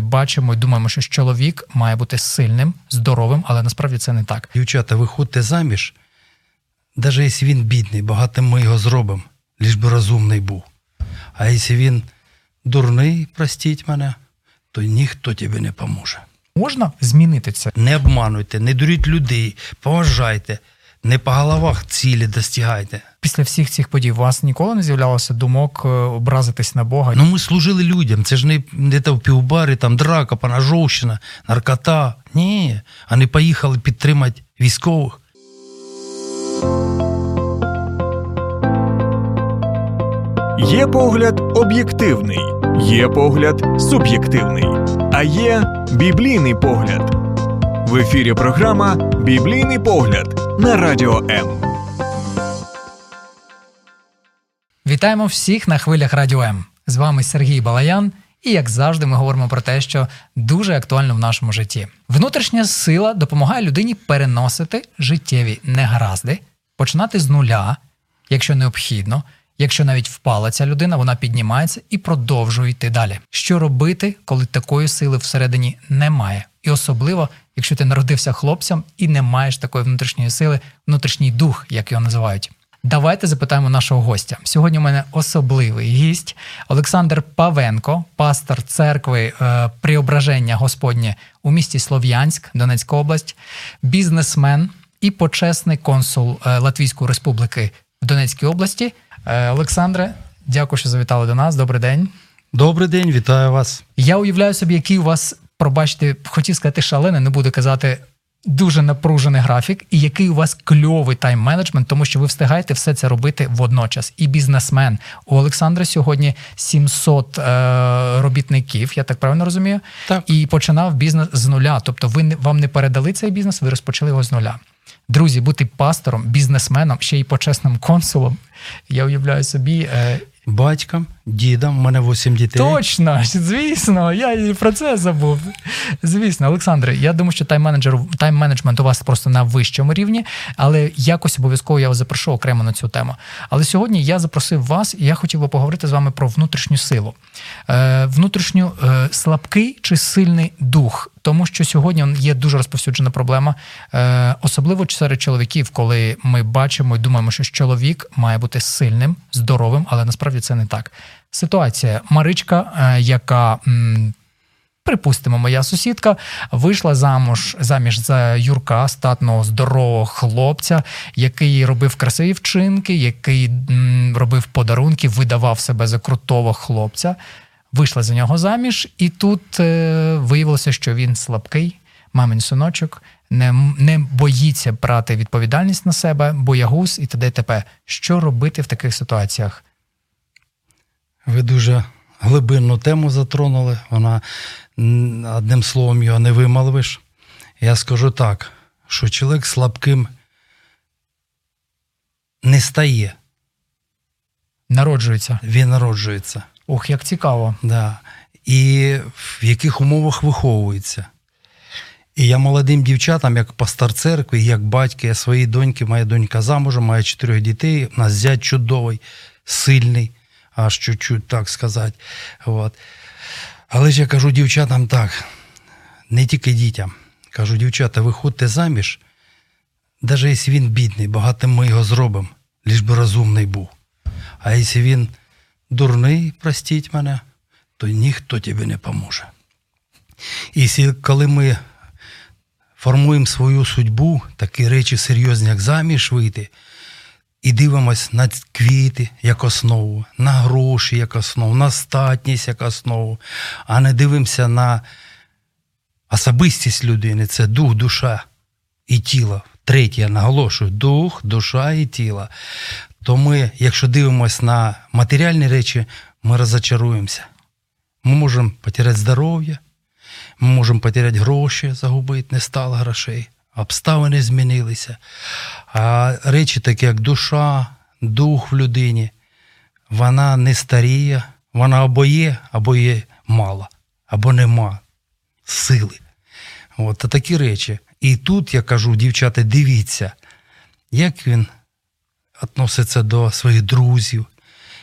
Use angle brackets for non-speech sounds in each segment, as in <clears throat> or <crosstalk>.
ми бачимо і думаємо, що чоловік має бути сильним, здоровим, але насправді це не так. Дівчата, виходьте заміж, навіть якщо він бідний, багатим ми його зробимо, лиш би розумний був. А якщо він дурний, простіть мене, то ніхто тобі не поможе. Можна змінити це? Не обмануйте, не дуріть людей, поважайте, не по головах цілі достигайте. Після всіх цих подій у вас ніколи не з'являлося думок е, образитись на Бога? Ну ми служили людям, це ж не, не в півбарі, там драка, поножовщина, наркота. Ні, вони поїхали підтримати військових. Є погляд об'єктивний, є погляд суб'єктивний, а є біблійний погляд. В ефірі програма Біблійний погляд на радіо М. Вітаємо всіх на хвилях Радіо М. З вами Сергій Балаян. І як завжди, ми говоримо про те, що дуже актуально в нашому житті. Внутрішня сила допомагає людині переносити життєві негаразди, починати з нуля, якщо необхідно. Якщо навіть впала ця людина, вона піднімається і продовжує йти далі. Що робити, коли такої сили всередині немає? І особливо, якщо ти народився хлопцем і не маєш такої внутрішньої сили, внутрішній дух, як його називають. Давайте запитаємо нашого гостя. Сьогодні у мене особливий гість Олександр Павенко, пастор церкви е, Преображення Господнє у місті Слов'янськ, Донецька область, бізнесмен і почесний консул е, Латвійської Республіки в Донецькій області. Е, Олександре, дякую, що завітали до нас. Добрий день. Добрий день, вітаю вас. Я уявляю собі, який у вас, пробачте, хотів сказати шалений, не буду казати. Дуже напружений графік, і який у вас кльовий тайм-менеджмент, тому що ви встигаєте все це робити водночас. І бізнесмен у Олександра сьогодні 700 е, робітників, я так правильно розумію. Так. І починав бізнес з нуля. Тобто, ви вам не передали цей бізнес, ви розпочали його з нуля. Друзі, бути пастором, бізнесменом, ще й почесним консулом. Я уявляю собі. Е, Батькам, дідам, у мене 8 дітей. Точно, звісно, я і про це забув. Звісно, Олександре, я думаю, що тайм-менеджер, тайм-менеджмент у вас просто на вищому рівні, але якось обов'язково я вас запрошу окремо на цю тему. Але сьогодні я запросив вас, і я хотів би поговорити з вами про внутрішню силу, е, внутрішню е, слабкий чи сильний дух. Тому що сьогодні є дуже розповсюджена проблема, е, особливо серед чоловіків, коли ми бачимо і думаємо, що чоловік має бути сильним, здоровим, але насправді це не так. Ситуація Маричка, е, яка. Припустимо, моя сусідка вийшла замуж заміж за Юрка, статного здорового хлопця, який робив красиві вчинки, який робив подарунки, видавав себе за крутого хлопця. Вийшла за нього заміж, і тут е, виявилося, що він слабкий, мамин синочок, не не боїться брати відповідальність на себе, боягуз і т.д. т.п. Що робити в таких ситуаціях? Ви дуже глибинну тему затронули. Вона одним словом його не вималвиш. Я скажу так, що чоловік слабким не стає. Народжується. Він народжується. Ух, як цікаво. Да. І в яких умовах виховується. І я молодим дівчатам, як пастор церкви, як батько, я своїй доньки, моя донька замужем, має чотирьох дітей, у нас зять чудовий, сильний, аж чуть-чуть, так сказати. От. Але ж я кажу дівчатам так, не тільки дітям. Кажу, дівчата, виходьте заміж, навіть якщо він бідний, багатим ми його зробимо, лиш би розумний був. А якщо він дурний, простіть мене, то ніхто тобі не поможе. І коли ми формуємо свою судьбу, такі речі серйозні, як заміж вийти, і дивимось на квіти як основу, на гроші як основу, на статність як основу, а не дивимося на особистість людини, це дух, душа і тіло. Третє, я наголошую, дух, душа і тіло. То ми, якщо дивимося на матеріальні речі, ми розочаруємося. Ми можемо потеряти здоров'я, ми можемо потеряти гроші, загубити, не стало грошей, обставини змінилися. А речі, такі як душа, дух в людині, вона не старіє, вона або є, або є мало, або нема сили. От такі речі. І тут я кажу, дівчата, дивіться, як він відноситься до своїх друзів,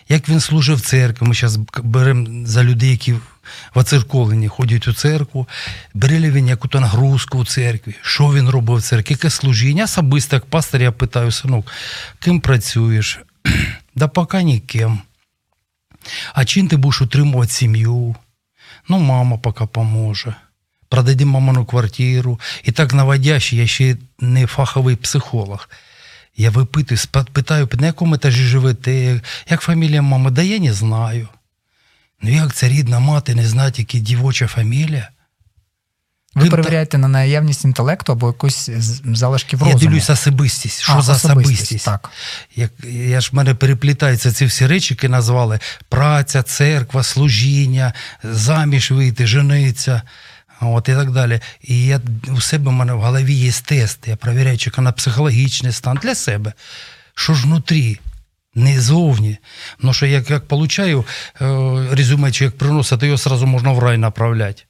як він служив в церкві. Ми зараз беремо за людей, які воцерковлені, ходять у церкву, бере він яку-то нагрузку у церкві, що він робив в церкві, яке служіння. Особисто, як пастор, я питаю, синок, ким працюєш? <clears throat> да поки ніким. А чим ти будеш утримувати сім'ю? Ну, мама поки поможе. Продадим мамину квартиру. І так наводяще, я ще не фаховий психолог. Я випитую, питаю, на якому етажі живете, як фамілія мами, да я не знаю. Ну як це рідна мати не знає, яка дівоча фамілія? Ви перевіряєте на наявність інтелекту або якусь залишків розуму? Я дивлюсь особистість. Що а, за особистість? особистість? Так. Як, я ж в мене переплітаються ці всі речі, які назвали праця, церква, служіння, заміж вийти, жениться. От і так далі. І я у себе в мене в голові є тест. Я перевіряю, чи на психологічний стан для себе. Що ж внутрі, не зовні. Ну що як як получаю е, резюме, чи як приносить, то його одразу можна в рай направляти.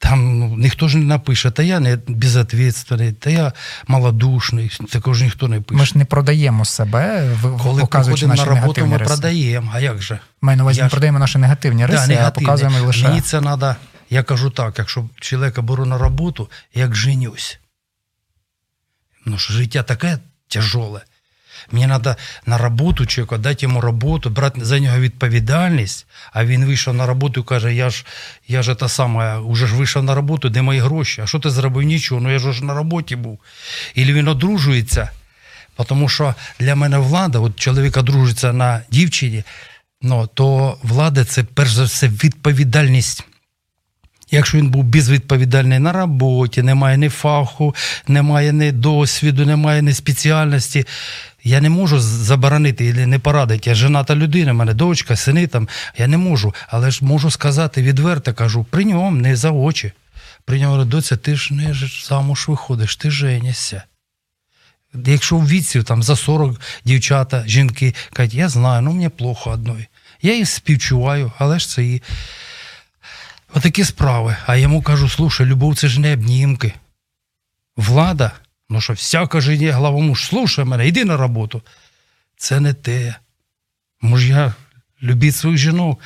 Там ну, ніхто ж не напише, та я не безответственний, та я малодушний, також ніхто не пише. Ми ж не продаємо себе, Коли наші на роботу, ми риси. продаємо. А як же? Маю на увазі, не продаємо наші негативні риси, да, негативні. а показуємо лише. Мені це треба, я кажу так, якщо чоловіка беру на роботу, як женюсь. Ну що життя таке тяжоле. Мені треба на роботу чоловіка, дати йому роботу, брати за нього відповідальність, а він вийшов на роботу і каже, я ж я ж та саме, вже ж вийшов на роботу, де мої гроші? А що ти зробив? Нічого, ну я ж на роботі був. І він одружується, тому що для мене влада, от чоловік одружується на дівчині, ну, то влада це перш за все відповідальність. Якщо він був безвідповідальний на роботі, немає ні фаху, немає ні досвіду, немає ні спеціальності, я не можу заборонити і не порадити. Я жената людина, мене дочка, сини там. Я не можу. Але ж можу сказати відверто, кажу, при ньому не за очі. При ньому доця, ти ж не замуж виходиш, ти женишся. Якщо в віці там за 40 дівчата, жінки кажуть, я знаю, ну мені плохо одної. Я їх співчуваю, але ж це і отакі справи. А йому кажу, слушай, любов це ж не обнімки. Влада Ну що всяка жені главомуж, слушай мене, йди на роботу. Це не те. Може, я любіть своїх жінок.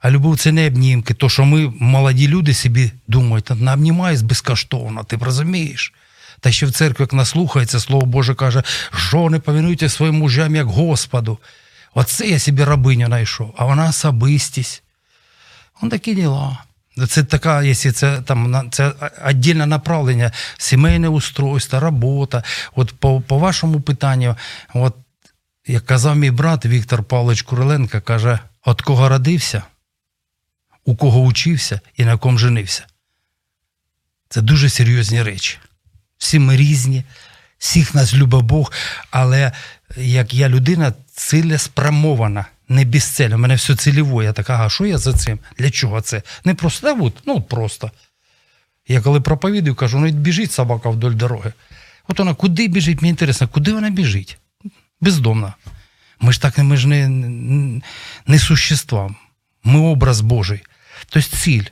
А любов це не обнімки. То, що ми, молоді люди, собі думають, на обнімаюсь безкоштовно, ти розумієш? Та ще в церкві, як наслухається, слово Боже каже, жони повинуйте своїм мужам як Господу. Оце я собі рабиню знайшов, а вона особистість. Он такі діла. Це така, якщо це там це віддільне направлення, сімейне устройство, робота. От по по вашому питанню, от як казав мій брат Віктор Павлович Куриленко, каже: от кого родився, у кого учився і на ком женився. Це дуже серйозні речі. Всі ми різні, всіх нас любить Бог, але як я людина цілеспрямована не без целі. У мене все цільово. Я така, а що я за цим? Для чого це? Не просто, а от, ну просто. Я коли проповідую, кажу, ну біжить собака вдоль дороги. От вона куди біжить, мені інтересно, куди вона біжить? Бездомна. Ми ж так ми ж не не существа. Ми образ Божий. Тобто ціль.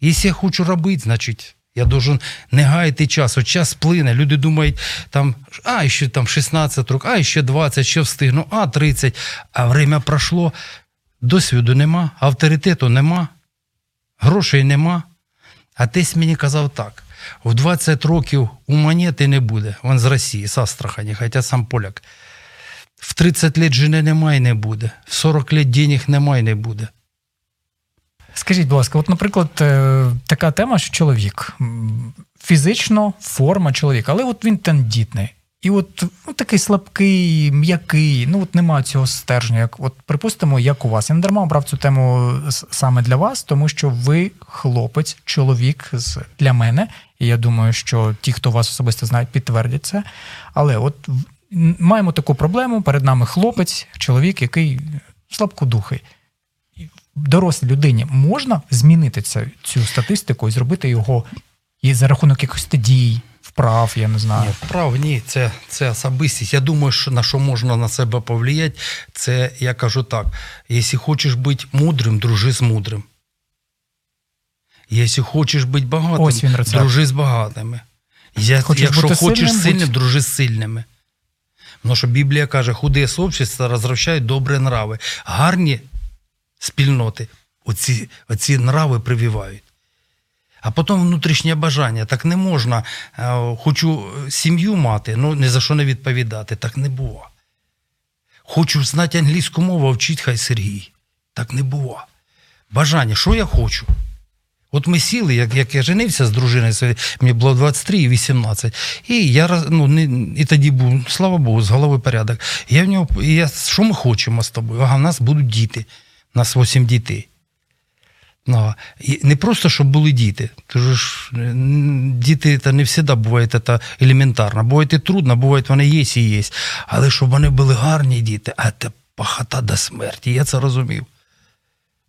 Якщо я хочу робити, значить я должен не гаяти час. От час плине. Люди думають, там, а, ще там 16 років, а ще 20, ще встигну, а 30. А время пройшло, досвіду нема, авторитету нема, грошей нема. А тесь мені казав так: в 20 років у монети не буде. Він з Росії, з Астрахані, хоча сам поляк. В 30 лет жени немає не буде, в 40 лет денег немає не буде. Скажіть, будь ласка, от, наприклад, е, така тема, що чоловік фізично форма чоловіка, але от він тендітний. І от ну, такий слабкий, м'який, ну от немає цього стержня. Як от припустимо, як у вас. Я не дарма обрав цю тему саме для вас, тому що ви хлопець, чоловік для мене. І я думаю, що ті, хто вас особисто знають, підтвердять це. Але от маємо таку проблему. Перед нами хлопець, чоловік, який слабкодухий дорослій людині можна змінити цю, цю статистику і зробити його і за рахунок якихось дій, вправ, я не знаю. Ні, вправ ні, це це особистість. Я думаю, що на що можна на себе повлияти, це я кажу так: якщо хочеш бути мудрим, дружи з мудрим. Якщо хочеш бути багатим, Ось він дружи з багатими. Я, Якщо хочеш сильним, сильним будь... дружи з сильними. Ну що Біблія каже, худе сообщество розвращають добрі нрави. Гарні спільноти оці, оці нрави прививають. А потім внутрішнє бажання. Так не можна. е, Хочу сім'ю мати, ну ні за що не відповідати. Так не бува. Хочу знати англійську мову, а вчить хай Сергій. Так не бува. Бажання, що я хочу? От ми сіли, як, як я женився з дружиною, мені було 23 і 18. І я ну, не, і тоді був, слава Богу, з голови порядок. Я в нього, я, що ми хочемо з тобою? Ага, в нас будуть діти. Нас 8 дітей. Ну, і не просто, щоб були діти. Тому ж е, діти це не завжди буває це елементарно. Буває і трудно, буває вони є і є. Але щоб вони були гарні діти, а це пахота до смерті. Я це розумів.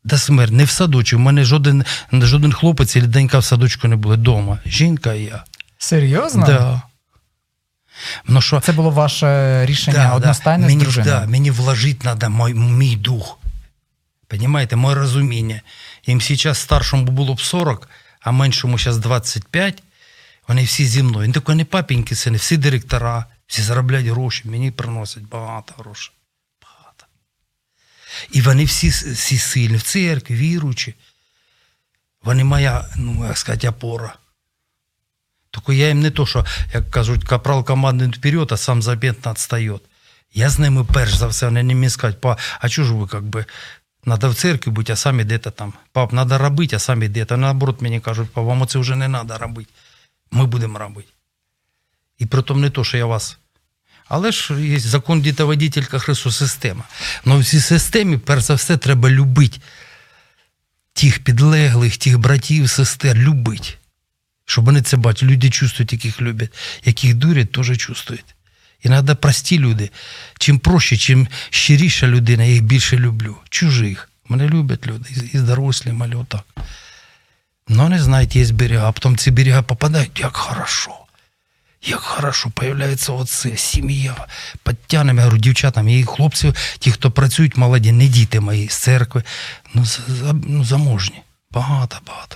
До смерті. Не в садочку. У мене жоден, жоден хлопець і донька в садочку не були вдома. Жінка і я. Серйозно? Да. Ну, що, Це було ваше рішення одностайне мені, з дружиною? Да, мені вложити треба мій, мій дух. Понимаєте, моє розуміння. Їм зараз старшому було б 40, а меншому зараз 25. Вони всі зі мною. Він такий не папіньки сини, всі директора, всі заробляють гроші, мені приносять багато грошей. Багато. І вони всі, всі сильні в церкві, віруючі. Вони моя, ну, як сказати, опора. Тільки я їм не то, що, як кажуть, капрал командний вперед, а сам заметно відстає. Я з ними перш за все, вони не мені скажуть, а чого ж ви, как би, надо в церкві бути, а самі де-то там. Пап, надо робити, а самі де-то. Наоборот, мені кажуть, па, вам це вже не треба робити. Ми будемо робити. І при тому не то, що я вас. Але ж є закон дітоводитель, як Христос, система. Але в цій системі, перш за все, треба любити тих підлеглих, тих братів, сестер, любити. Щоб вони це бачили. Люди чувствують, яких люблять, яких дурять, теж чувствують. Іноді прості люди. Чим проще, чим щиріша людина, я їх більше люблю. Чужих. Мене люблять люди, і- і дорослі, малі. Ну, не знають, є берега, а потім ці берега попадають, як хорошо. Як хорошо, появляється оце, сім'я. Підтягнемо, я говорю, дівчатам, і хлопці, ті, хто працюють, молоді, не діти мої з церкви. Ну, ну заможні. Багато, багато.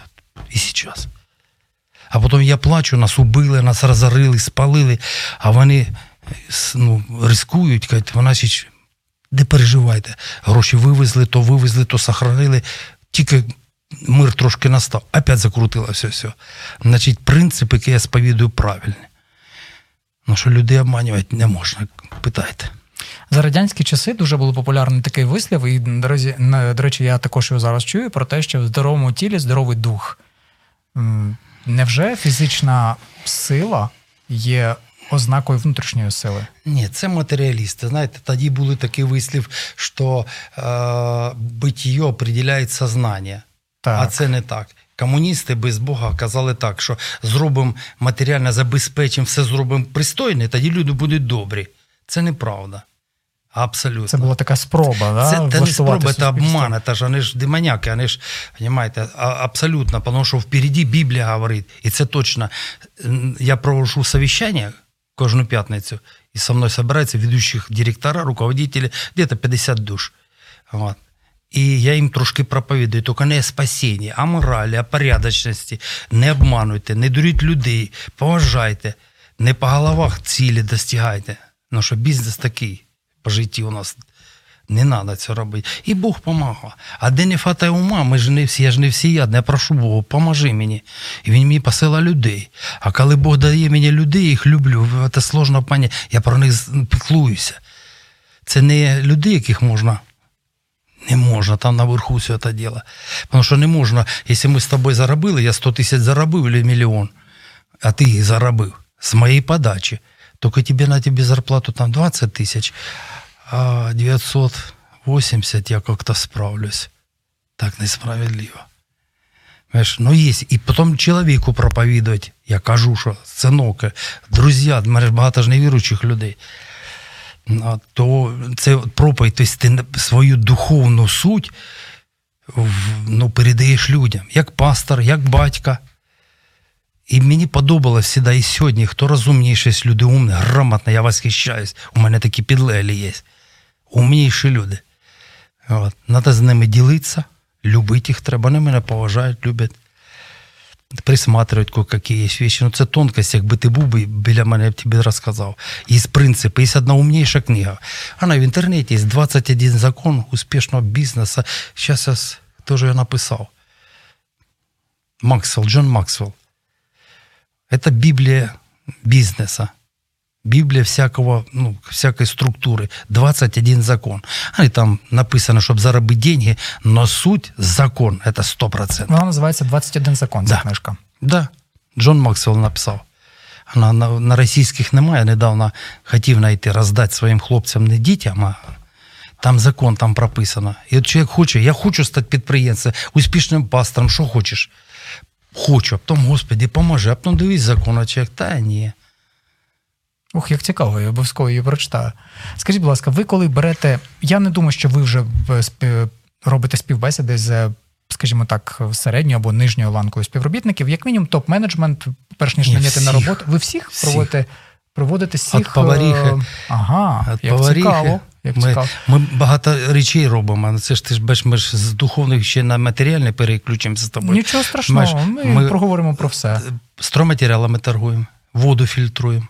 І зараз. А потім я плачу, нас убили, нас розорили, спалили, а вони ну, рискують, кажуть, вона ще не переживайте. Гроші вивезли, то вивезли, то сохранили. Тільки мир трошки настав, опять закрутило все все. Значить, принцип, який я сповідую, правильний. Ну, що людей обманювати не можна, питайте. За радянські часи дуже було популярний такий вислів, і до речі, я також його зараз чую про те, що в здоровому тілі здоровий дух. Невже фізична сила є ознакою внутрішньої сили? Ні, це матеріалісти. Знаєте, тоді були такий вислів, що е, биття определяє сознання. Так. А це не так. Комуністи без Бога казали так, що зробимо матеріально забезпечимо, все зробимо пристойне, тоді люди будуть добрі. Це неправда. Абсолютно. Це була така спроба, да? Це та не спроба, це обман, це ж вони ж демоняки, вони ж, розумієте, абсолютно, тому що впереді Біблія говорить, і це точно. Я провожу совіщання кожну п'ятницю, і со мною збираються ведущих директора, руководителі, десь 50 душ. Вот. І я їм трошки проповідую, тільки не о спасінні, а моралі, а порядочності. Не обмануйте, не дуріть людей, поважайте, не по головах цілі достигайте. Ну що бізнес такий по житті у нас не треба це робити. І Бог допомагає. А де не хватає ума, ми ж не всі, я ж не всіядний, я прошу Бога, поможи мені. І він мені посила людей. А коли Бог дає мені людей, їх люблю, це сложно поняти, я про них піклуюся. Це не люди, яких можна. Не можна, там наверху все це діло. Тому що не можна, якщо ми з тобою заробили, я 100 тисяч заробив або мільйон, а ти їх заробив з моєї подачі. Тільки тобі на тебе зарплату там 20 тисяч, а 980 я как-то справлюсь. Так несправедливо. Знаєш, ну є. І потім чоловіку проповідувати. Я кажу, що синок, друзі, в мене багато ж невіруючих людей. То це проповідь, тобто ти свою духовну суть ну, передаєш людям, як пастор, як батька. І мені подобалось завжди і сьогодні, хто розумніший, є люди умні, грамотні, я восхищаюсь. У мене такі підлеглі є. Умніші люди. От. Надо з ними ділитися, любити їх треба. Вони мене поважають, люблять. присматривать кое-какие есть вещи. Ну, це тонкость, якби ти був би біля мене, я б тобі розказав. Є принципи, є одна умніша книга. Вона в інтернеті є 21 закон успішного бізнесу. Зараз я с- теж я написав. Максвелл, Джон Максвелл. Это Библия бизнеса. Библия всякого, ну, всякой структуры. 21 закон. А и там написано, чтобы заработать деньги, но суть закон. Это 100%. Вона називається «21 закон», ця Да. книжка. Да, Джон Максвелл написав. На, на, на російських немає. Недавно хотів знайти, роздати своїм хлопцям, не дітям, а там закон там прописано. І от чоловік хоче, я хочу стати підприємцем, успішним пастором, що хочеш? Хочу, а потім, Господи, поможи, а потім дивись закон, а чоловік, та ні. Ух, як цікаво, я обов'язково її прочитаю. Скажіть, будь ласка, ви коли берете. Я не думаю, що ви вже робите співбесіди з, скажімо так, середньою або нижньою ланкою співробітників, як мінімум топ-менеджмент, перш ніж Ні, наняти на роботу. Ви всіх, Всіх. проводите, проводите всіх. От поваріхи. е, Ага, От як поваріхи. цікаво. Як ми, цікаво. ми багато речей робимо. Це ж ти ж бачиш, ми ж з духовних ще на матеріальне переключимося з тобою. Нічого страшного, Ми ми, ми- проговоримо про все. Стройматеріалами торгуємо, воду фільтруємо,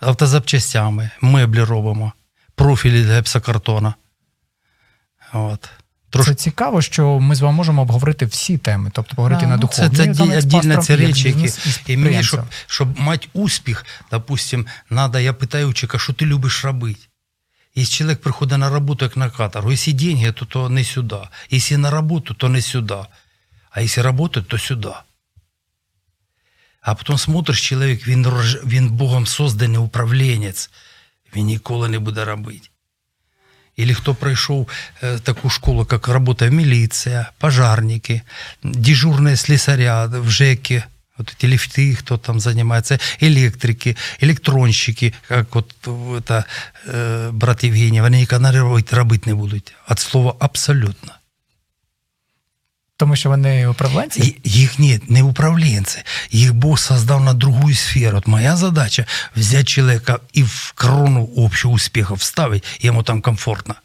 автозапчастями, меблі робимо, профілі для гіпсокартона. От. Це цікаво, що ми з вами можемо обговорити всі теми, тобто поговорити Да, на ну, духовні. Це, це віддільно пастором, ці речі, які і мені, щоб, щоб мати успіх, допустим, надо, я питаю учика, що ти любиш робити? Якщо чоловік приходить на роботу, як на каторгу, якщо деньги, то, то не сюди. Якщо на роботу, то не сюди. А якщо робота, то сюди. А потім смотриш, чоловік, він, він Богом созданий управлінець, він ніколи не буде робити. Или хто пройшов е, таку школу, як робота міліція, пожарники, дежурные слесаря в ЖЭКе, вот эти лифты, кто там занимается, электрики, электронщики, как вот это, э, брат Евгений, вони ніколи робити, робити не будуть. От слова абсолютно. Тому що вони управленці. Ї- Їх нет, не управленці. Їх Бог создав на другую сферу. От моя задача взять человека и в крону общего успеха вставить, ему там комфортно.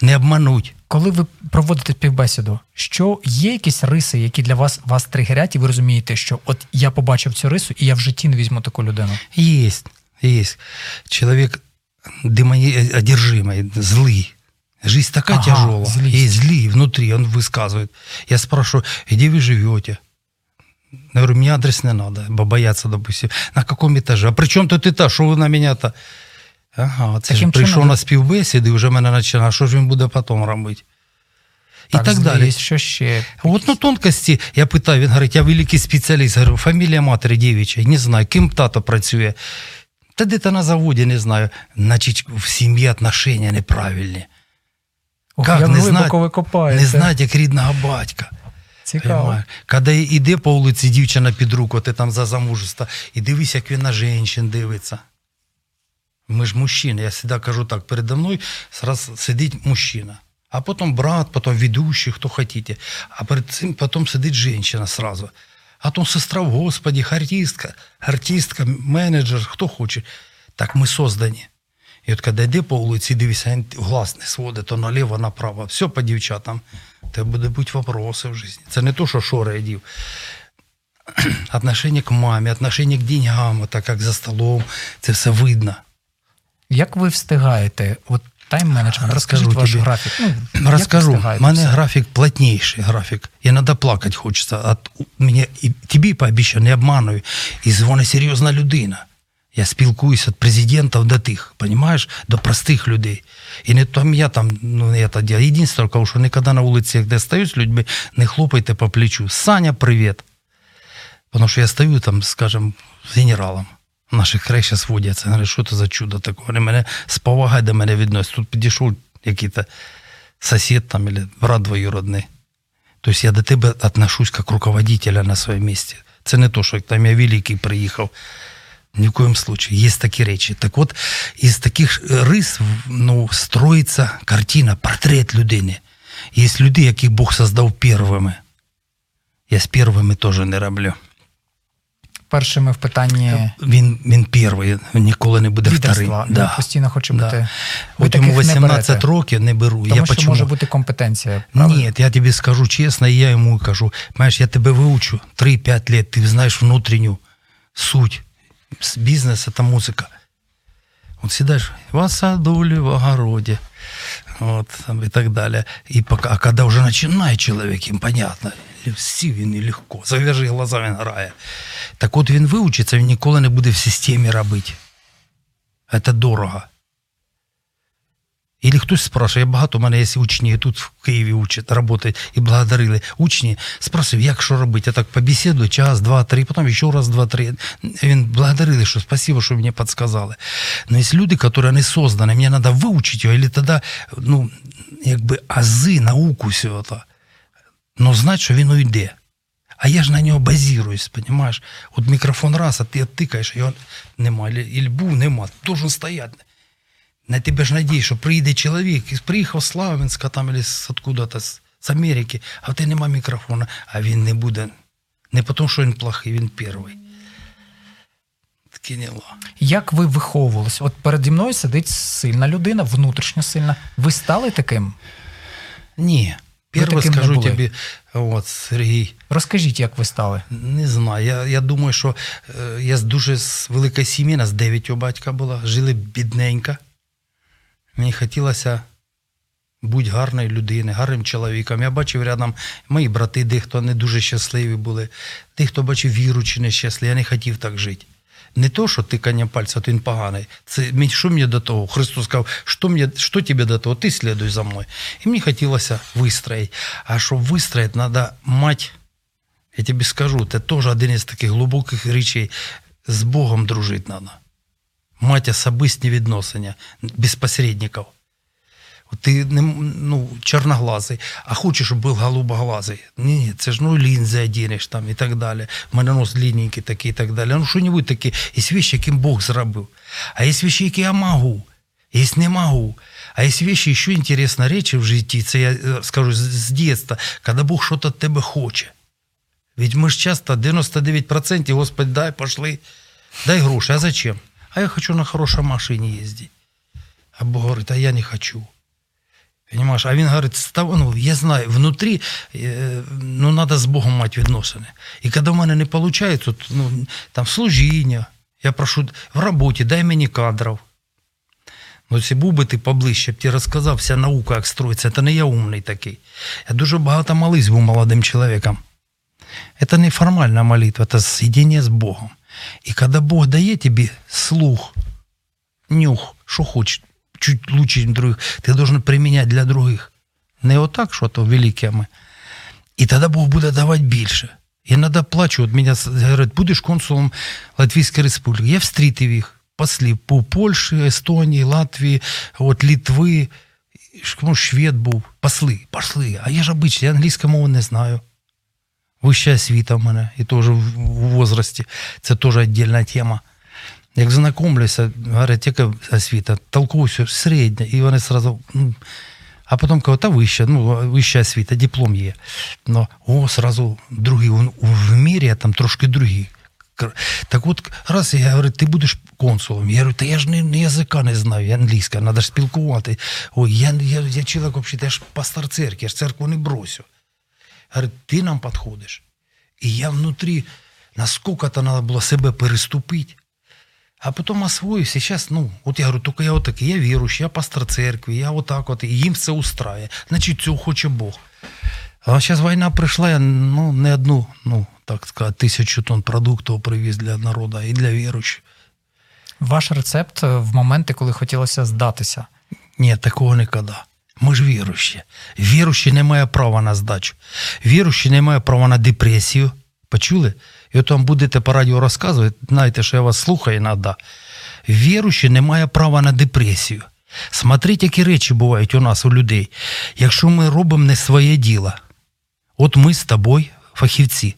Не обмануть. Коли ви проводите співбесіду, що є якісь риси, які для вас вас тригерять, і ви розумієте, що от я побачив цю рису, і я в житті не візьму таку людину. Есть, есть. Человек демони- одержимый, злый. Жизнь такая Ага, тяжелая. злость. И злый внутри, он высказывает. Я спрашиваю, где вы живете? Я говорю, мне адрес не надо, бо бояться, допустим. На каком этаже? А при чем тут этаж? Що ви на мене-то? Ага, це Таким ж прийшов чином, на співбесіди, і вже мене починає, а що ж він буде потім робити? І так, далі. злість, Що ще? Вот на тонкості я питаю, він говорить, я великий спеціаліст. Говорю, фамілія матері дівча, не знаю, ким тато працює. Та де-то на заводі, не знаю. Значить, в сім'ї отношення неправильні. Ох, як не знать- Не знати, як рідного батька. Цікаво. Коли йде по вулиці дівчина під руку, ти там за замужество, і дивись, як він на жінчин дивиться. Ми ж мужчини, я завжди кажу так, передо мною зараз сидить мужчина, а потім брат, потім ведущий, хто хотіте, а перед цим потім сидить жінка сразу. А потім сестра в Господі, артистка, артистка, менеджер, хто хоче. Так ми создані. І от коли йде по вулиці, дивися, він глаз не сводить, то наліво, направо. Все по дівчатам. Те буде бути вопроси в житті. Це не то, що Шора одів. Отношение к мамі, отношение к деньгам, так як за столом, це все видно. Як ви встигаєте? От тайм-менеджмент, розкажіть Розкажу ваш тобі. графік. Ну, Расскажу. У мене все? графік плотнейший графік. Иногда плакать хочеться. От мені і тобі пообіцяю, не обманую. І дзвонить серйозна людина. Я спілкуюся від президентів до тих, понимаешь, до простих людей. І не там я там, ну, я делаю. Єдине, кажу, що ніколи на вулиці, де стою з людьми, не хлопайте по плечу. Саня, привіт. Тому що я стою там, скажем, з генералом. Наших край зараз водяться. Говорю, що це за чудо таке? Вони мене з повагою до мене відносять. Тут підійшов який-то сосед там или брат двоюродний. То есть я до тебе отношусь как руководителя на своем месте. Це не то, що там я великий приїхав. Ні в коєму случае. Є такі речі. Так от, із таких рис ну, строїться картина, портрет людини. Є люди, яких Бог создав первими. Я з первими теж не роблю. Першими в питанні Він, він перший, ніколи не буде вторий. лідерства. Він Да. постійно хоче Да. бути. От йому таких не 18 років не беру. Тому я що почему? може бути компетенція. правда? Ні, я тобі скажу чесно, і я йому кажу, знаєш, я тебе вивчу 3-5 лет, ти знаєш внутрішню суть. С- Бізнес – це музика. От сідаєш в саду, в огороді, от, там, і так далі. І пока, а коли вже починає чоловік, їм понятно, сів він і легко, зав'яжи глаза, він грає. Так от він вивчиться, він ніколи не буде в системі робити. Це дорого. Или хтось спрашиває, я багато у мене є учні, тут в Києві учать, працюють і благодарили. Учні спрашиваю, як що робити? Я так побесідую, час, два, три, потім ще раз, два, три. Він благодарили, що спасибо, що мені підсказали. Но є люди, які не создані, мені треба вивчити його, або тоді, ну, якби ази, науку всього. то. Но знати, що він уйде. А я ж на нього базируюсь, понимаешь? От мікрофон раз, а ти тикаєш, його нема, і був, нема, должен стояти. На тебе ж надій, що приїде чоловік, і приїхав з Славянська там, або з откуда-то, з, Америки, а в тебе нема мікрофона, а він не буде. Не тому, що він плохий, він перший. Як ви виховувалися? От переді мною сидить сильна людина, внутрішньо сильна. Ви стали таким? Ні. Перше таким не були. тобі, от, Сергій, Розкажіть, як ви стали? Не знаю. Я, я думаю, що е, я з дуже великої сім'ї, нас дев'ять у батька було, жили бідненько. Мені хотілося бути гарною людиною, гарним чоловіком. Я бачив рядом мої брати, дехто не дуже щасливі були, дехто бачив віручі нещасливі. Я не хотів так жити. Не то, що тикання пальця, то він поганий. Це що мені до того? Христос сказав, що, мені, що тобі до того? Ти слідуй за мною. І мені хотілося вистроїти. А щоб вистроїти, треба мати я тобі скажу, це теж один із таких глибоких речей. З Богом дружити треба. Мати особисті відносини, без посередників. Ти не, ну, чорноглазий, а хочеш, щоб був голубоглазий. Ні, це ж ну лінзи одінеш там і так далі. У мене нос лінійки такі і так далі. Ну, що-небудь таке. Є вещи, яким Бог зробив. А є вещи, які я можу. Є не можу. А є вещи, ще інтересна річ в житті, це я е, скажу з, дитинства, коли Бог щось від тебе хоче. Ведь мы же часто 99% Господи, дай, пошли, дай гроши. А зачем? А я хочу на хорошей машине ездить. А Бог говорит, а я не хочу. Понимаешь? А він говорить, став, ну, я знаю, внутрі, е, ну, надо з Богом мати відносини. І коли в мене не виходить, от, ну, там, служіння, я прошу, в роботі, дай мені кадрів. Ну, якщо був би ти поближче, б ти розказав, вся наука, як строїться, це не я умний такий. Я дуже багато молився був молодим чоловіком. Это не формальная молитва, это соединение с Богом. И когда Бог дает тебе слух, нюх, что хочет, чуть лучше, чем других, ты должен применять для других. Не отак, що то велике ми. І тоді Бог буде давати більше. Іноді плачу, от мене говорять, будеш консулом Латвійської Республіки. Я встрітив їх, послів по Польщі, Естонії, Латвії, от Літви, швед був, посли, посли. А я ж обичний, я англійської мови не знаю. Вища освіта в мене, і теж в в возрасті. Це теж віддільна тема. Як знайомлюся, говорять, яка освіта, толкуюся середня, і вони сразу, ну, а потім кажуть, та вища, ну, вища освіта, диплом є. Ну, о, сразу другий, в- в мірі там трошки другі. Так от, раз я говорю, ти будеш консулом. Я говорю, та я ж не, не язика не знаю, я англійська, треба ж спілкувати. Ой, я, я, я чоловік, взагалі, я ж пастор церкви, я ж церкву не бросю. Говорит, ты нам подходишь. И я внутри, насколько-то надо было себе переступить. А потом и сейчас, ну, от я говорю, только я отакий, я віруючий, я пастор церкви, я отак от, і їм це устрає. Значить, цього хоче Бог. А зараз війна прийшла, я ну, не одну, ну, так сказати, тисячу тонн продуктів привіз для народу і для віруючих. Ваш рецепт е, в моменти, коли хотілося здатися. Ні, такого ніколи. Ми ж віруючі. Віруючий не має права на здачу. Віруючий не має права на депресію. Почули? І от вам будете по радіо розказувати, знаєте, що я вас слухаю іноді. Віруючий не має права на депресію. Смотрите, які речі бувають у нас, у людей. Якщо ми робимо не своє діло, от ми з тобою, фахівці,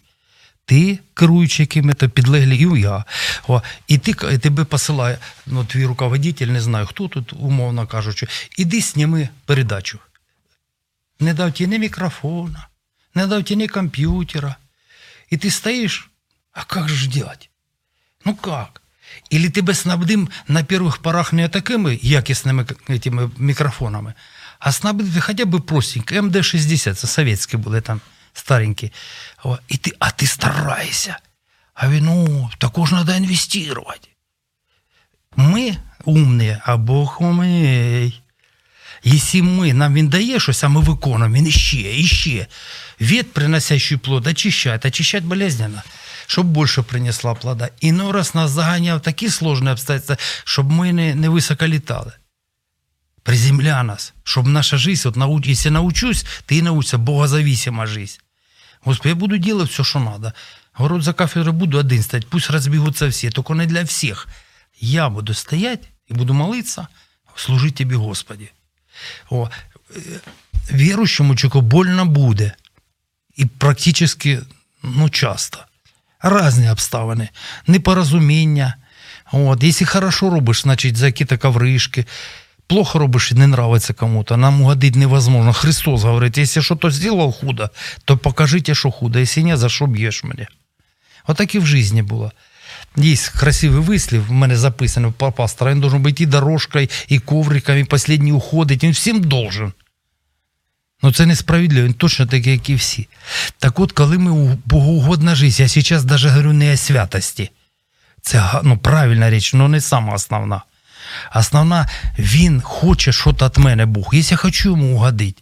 ти керуючий якими-то підлеглі, і я. О, і ти, і тебе посилає, ну, твій руководитель, не знаю, хто тут, умовно кажучи, іди сніми передачу. Не дав ті ні мікрофона, не дав ті ні комп'ютера. І ти стоїш, а як же делать? Ну как? Или тебе снабдим на первых порах не такими якісними этими мікрофонами, а снабдити хоча б простенько, МД-60, це совєтські були там старенькі. І ти, а ти старайся. А він, ну, також треба інвестувати. Ми умні, а Бог умний. Якщо ми, нам він дає щось, а ми виконуємо, він іще, іще. Вет, приносящий плод, очищает. Очищать болезненно, щоб більше принесла плода. Іной раз нас заганяв такі сложні обстоятельства, щоб ми не, не високо літали. Приземля нас, щоб наша жизнь, от науч, если научусь, ты и научишься, богозависима жизнь. Господи, я буду делать все, что надо. Город за кафедрой буду один стоять, пусть разбегутся все, только не для всех. Я буду стоять и буду молиться, служить Тебе, Господи. О, е, віруючому чоловіку больно буде. І практично ну, часто. Різні обставини, непорозуміння. От. Якщо хорошо робиш, значить за якісь ковришки. Плохо робиш і не нравится кому-то, нам угодить невозможно. Христос говорить, если что-то сделал худо, то покажите, что худо, если нет, за що б'єш мене. Отак і в житті було. Є красивий вислів, в мене записано пастора, він должен бути і дорожкою, і ковриком, і останній уходить, він всім должен. Ну це несправедливо, він точно такий, як і всі. Так от, коли ми богоугодна життя, я зараз навіть говорю не о святості. Це ну, правильна річ, але не сама основна. Основна, він хоче щось від мене Бог. Якщо я хочу йому угодити,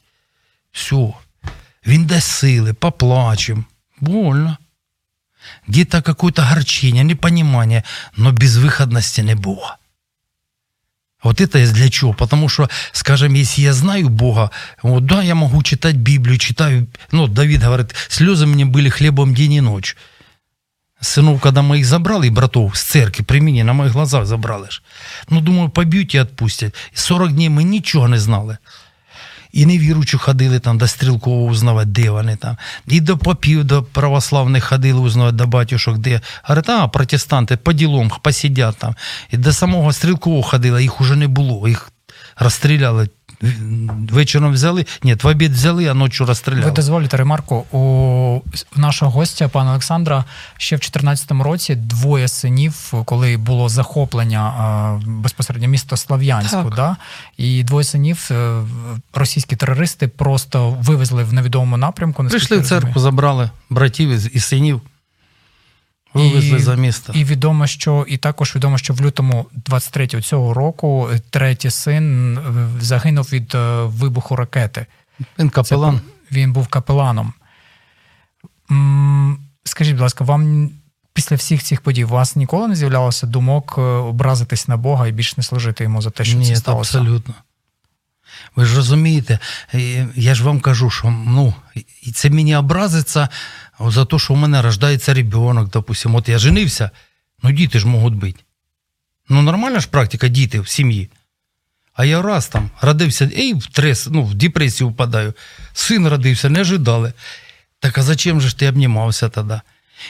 все, він дасть сили, поплачем. Больно. Где-то какое-то горчение, непонимание, но безвыходности не Бога. Вот это для чего? Потому что, скажем, если я знаю Бога, вот да, я могу читать Библию, читаю, ну, Давид говорит, слезы мне были хлебом день и ночь. Сынов, когда моих забрали, братов, с церкви, при мені, на моїх глазах забрали ж. Ну, думаю, поб'ють і відпустять. 40 днів ми нічого не знали. І невіручу ходили там до Стрілкового узнавати, де вони там. І до попів, до православних ходили узнавати, до батюшок, де. Говорить, а, протестанти по ділом посидять там. І до самого Стрілкового ходили, їх уже не було. Їх розстріляли вечором взяли, ні, в обід взяли, а ночі розстріляли. Ви дозволите ремарку у нашого гостя, пана Олександра, ще в 2014 році двоє синів, коли було захоплення безпосередньо міста Слав'янську, да? і двоє синів е, російські терористи просто вивезли в невідомому напрямку. Прийшли в церкву, забрали братів і синів. Вивезли і, за місто. І відомо, що і також відомо, що в лютому 23-го цього року третій син е, загинув від е, вибуху ракети. Він капелан. Це, він був капеланом. Скажіть, будь ласка, вам після всіх цих подій у вас ніколи не з'являлося думок е, образитись на Бога і більше не служити йому за те, що Ні, це сталося? Абсолютно. Ви ж розумієте, я ж вам кажу, що ну, це мені образиться за те, що у мене рождається ребенок, допустим. От я женився, ну діти ж можуть бути. Ну, нормальна ж практика діти в сім'ї. А я раз там родився, і в трес, ну, в депресію впадаю. Син родився, не ожидали. Так а зачем же ж ти обнімався тоді?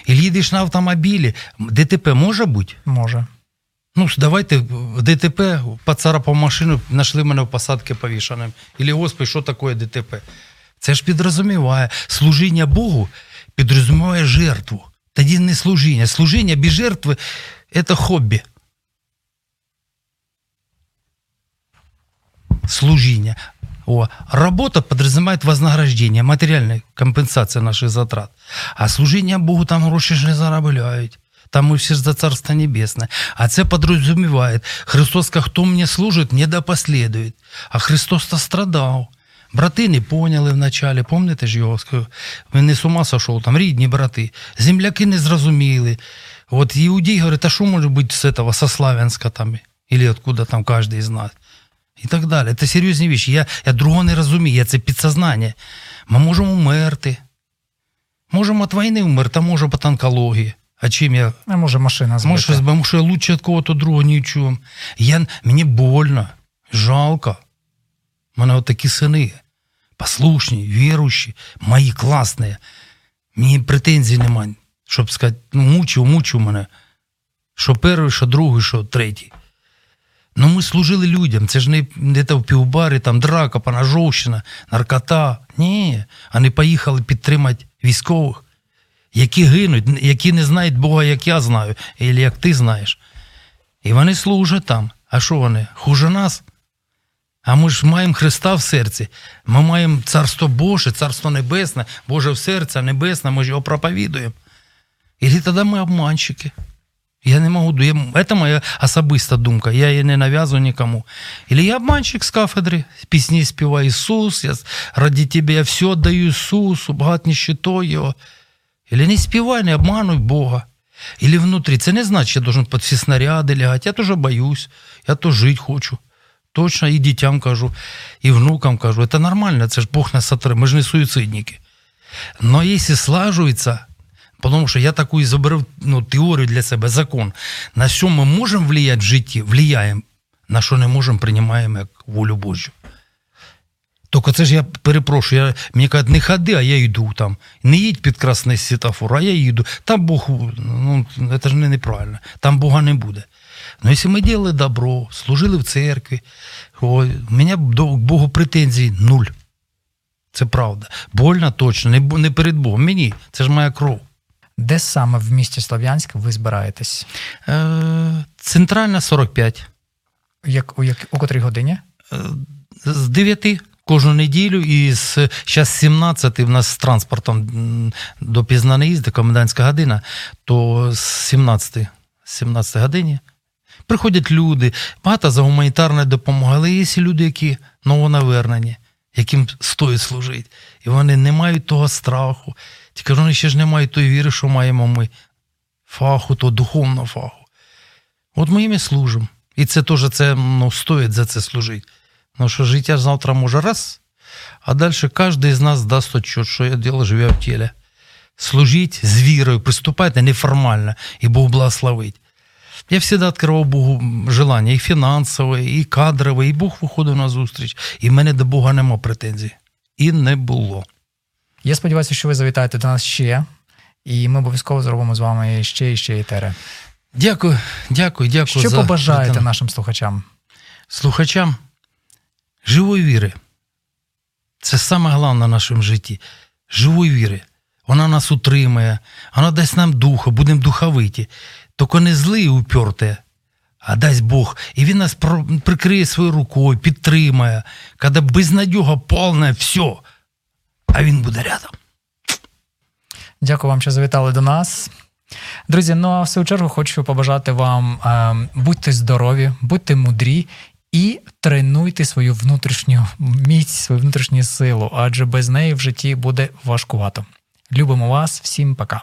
І їдеш на автомобілі, ДТП може бути? Може. Ну, давайте в ДТП поцарапав машину, знайшли мене в посадці повішаним. Ілі, Господи, що таке ДТП? Це ж підрозуміває. Служіння Богу підрозуміває жертву. Тоді не служіння. Служіння без жертви це хобі. Служіння. О, работа подразумевает вознаграждение, материальная компенсация наших затрат. А служіння Богу там гроші ж не заробляють. Там ми всі за Царство Небесне. А це підрозуміває. Христос, хто мені служить, не допослідує. А Христос-то страдав. Брати не поняли вначалі, пам'ятаєте ж його? Він не з ума сошов, там рідні брати. Земляки не зрозуміли. От іудей говорить, а що може бути з этого, со Славянська там, или откуда там кожен з нас. І так далі. Це серйозні речі. Я я другого не розумію, це підсознання. Ми можемо умерти. Можемо від війни вмерти, а може від онкології. А чим я? А може машина збита. Може, тому що я лучше від кого-то другого ні в чому. Я, Мені больно, жалко. У мене от такі сини. Послушні, віруючі, мої класні. Мені претензій немає, щоб сказати, ну, мучив, мучив мене. Що перший, що другий, що третій. Ну ми служили людям. Це ж не де в півбарі, там драка, поножовщина, наркота. Ні. Вони поїхали підтримати військових. які гинуть, які не знають Бога, як я знаю, або як ти знаєш. І вони служать там. А що вони? Хуже нас? А ми ж маємо Христа в серці. Ми маємо Царство Боже, Царство Небесне, Боже в серці, Небесне, ми ж його проповідуємо. І тоді ми обманщики. Я не можу. Я, моя особиста думка. Я її не нав'язую нікому. Или я обманщик з кафедри, пісні співаю Ісус, я ради тебе я все даю Ісусу, багат нищетой Його. Или не співай, не обмануй Бога. Или внутрі. Це не значить, що я должен під всі снаряди лягати. Я теж боюсь, я то жити хочу. Точно і дітям кажу, і внукам кажу. Це нормально, це ж Бог нас сотворив, ми ж не суїцидники. Но якщо слажується, тому що я таку ізобрав ну, теорію для себе, закон, на що ми можемо влиять в житті, влияємо, на що не можемо, приймаємо як волю Божу. Тільки це ж я перепрошую, я, мені кажуть, не ходи, а я йду там. Не їдь під красний світофор, а я їду. Там Бог, ну, це ж не неправильно, там Бога не буде. Ну, якщо ми робили добро, служили в церкві, о, у мене до Богу претензій нуль. Це правда. Больно точно, не, не перед Богом. Мені, це ж моя кров. Де саме в місті Слов'янськ ви збираєтесь? Е, Центральна 45. Як, у, як, у котрій годині? Е, з 9 кожну неділю, і з зараз 17 в нас з транспортом м, до Пізна не їздить, комендантська година, то з 17, 17 годині приходять люди, багато за гуманітарною допомогою, але є люди, які новонавернені, яким стоїть служити. І вони не мають того страху. Тільки вони ще ж не мають тої віри, що маємо ми. Фаху, того духовного фаху. От ми їм і служимо. І це теж це, ну, стоїть за це служити. Тому що життя завтра може раз, а далі кожен з нас дасть отчет, що я діло живе в тілі. Служіть з вірою, приступайте неформально, і Бог благословить. Я завжди відкривав Богу желання, і фінансове, і кадрове, і Бог виходив на зустріч. І в мене до Бога нема претензій. І не було. Я сподіваюся, що ви завітаєте до нас ще, і ми обов'язково зробимо з вами ще і ще етери. Дякую, дякую, дякую. Що за побажаєте за- нашим слухачам? слухачам живої віри. Це саме головне в нашому житті. Живої віри. Вона нас утримує, вона дасть нам духа, будемо духовиті. Тільки не злий уперте, а дасть Бог. І він нас прикриє своєю рукою, підтримає. Коли безнадьога повна, все. А він буде рядом. Дякую вам, що завітали до нас. Друзі, ну а в свою чергу хочу побажати вам е, будьте здорові, будьте мудрі і тренуйте свою внутрішню міць, свою внутрішню силу, адже без неї в житті буде важкувато. Любимо вас, всім пока.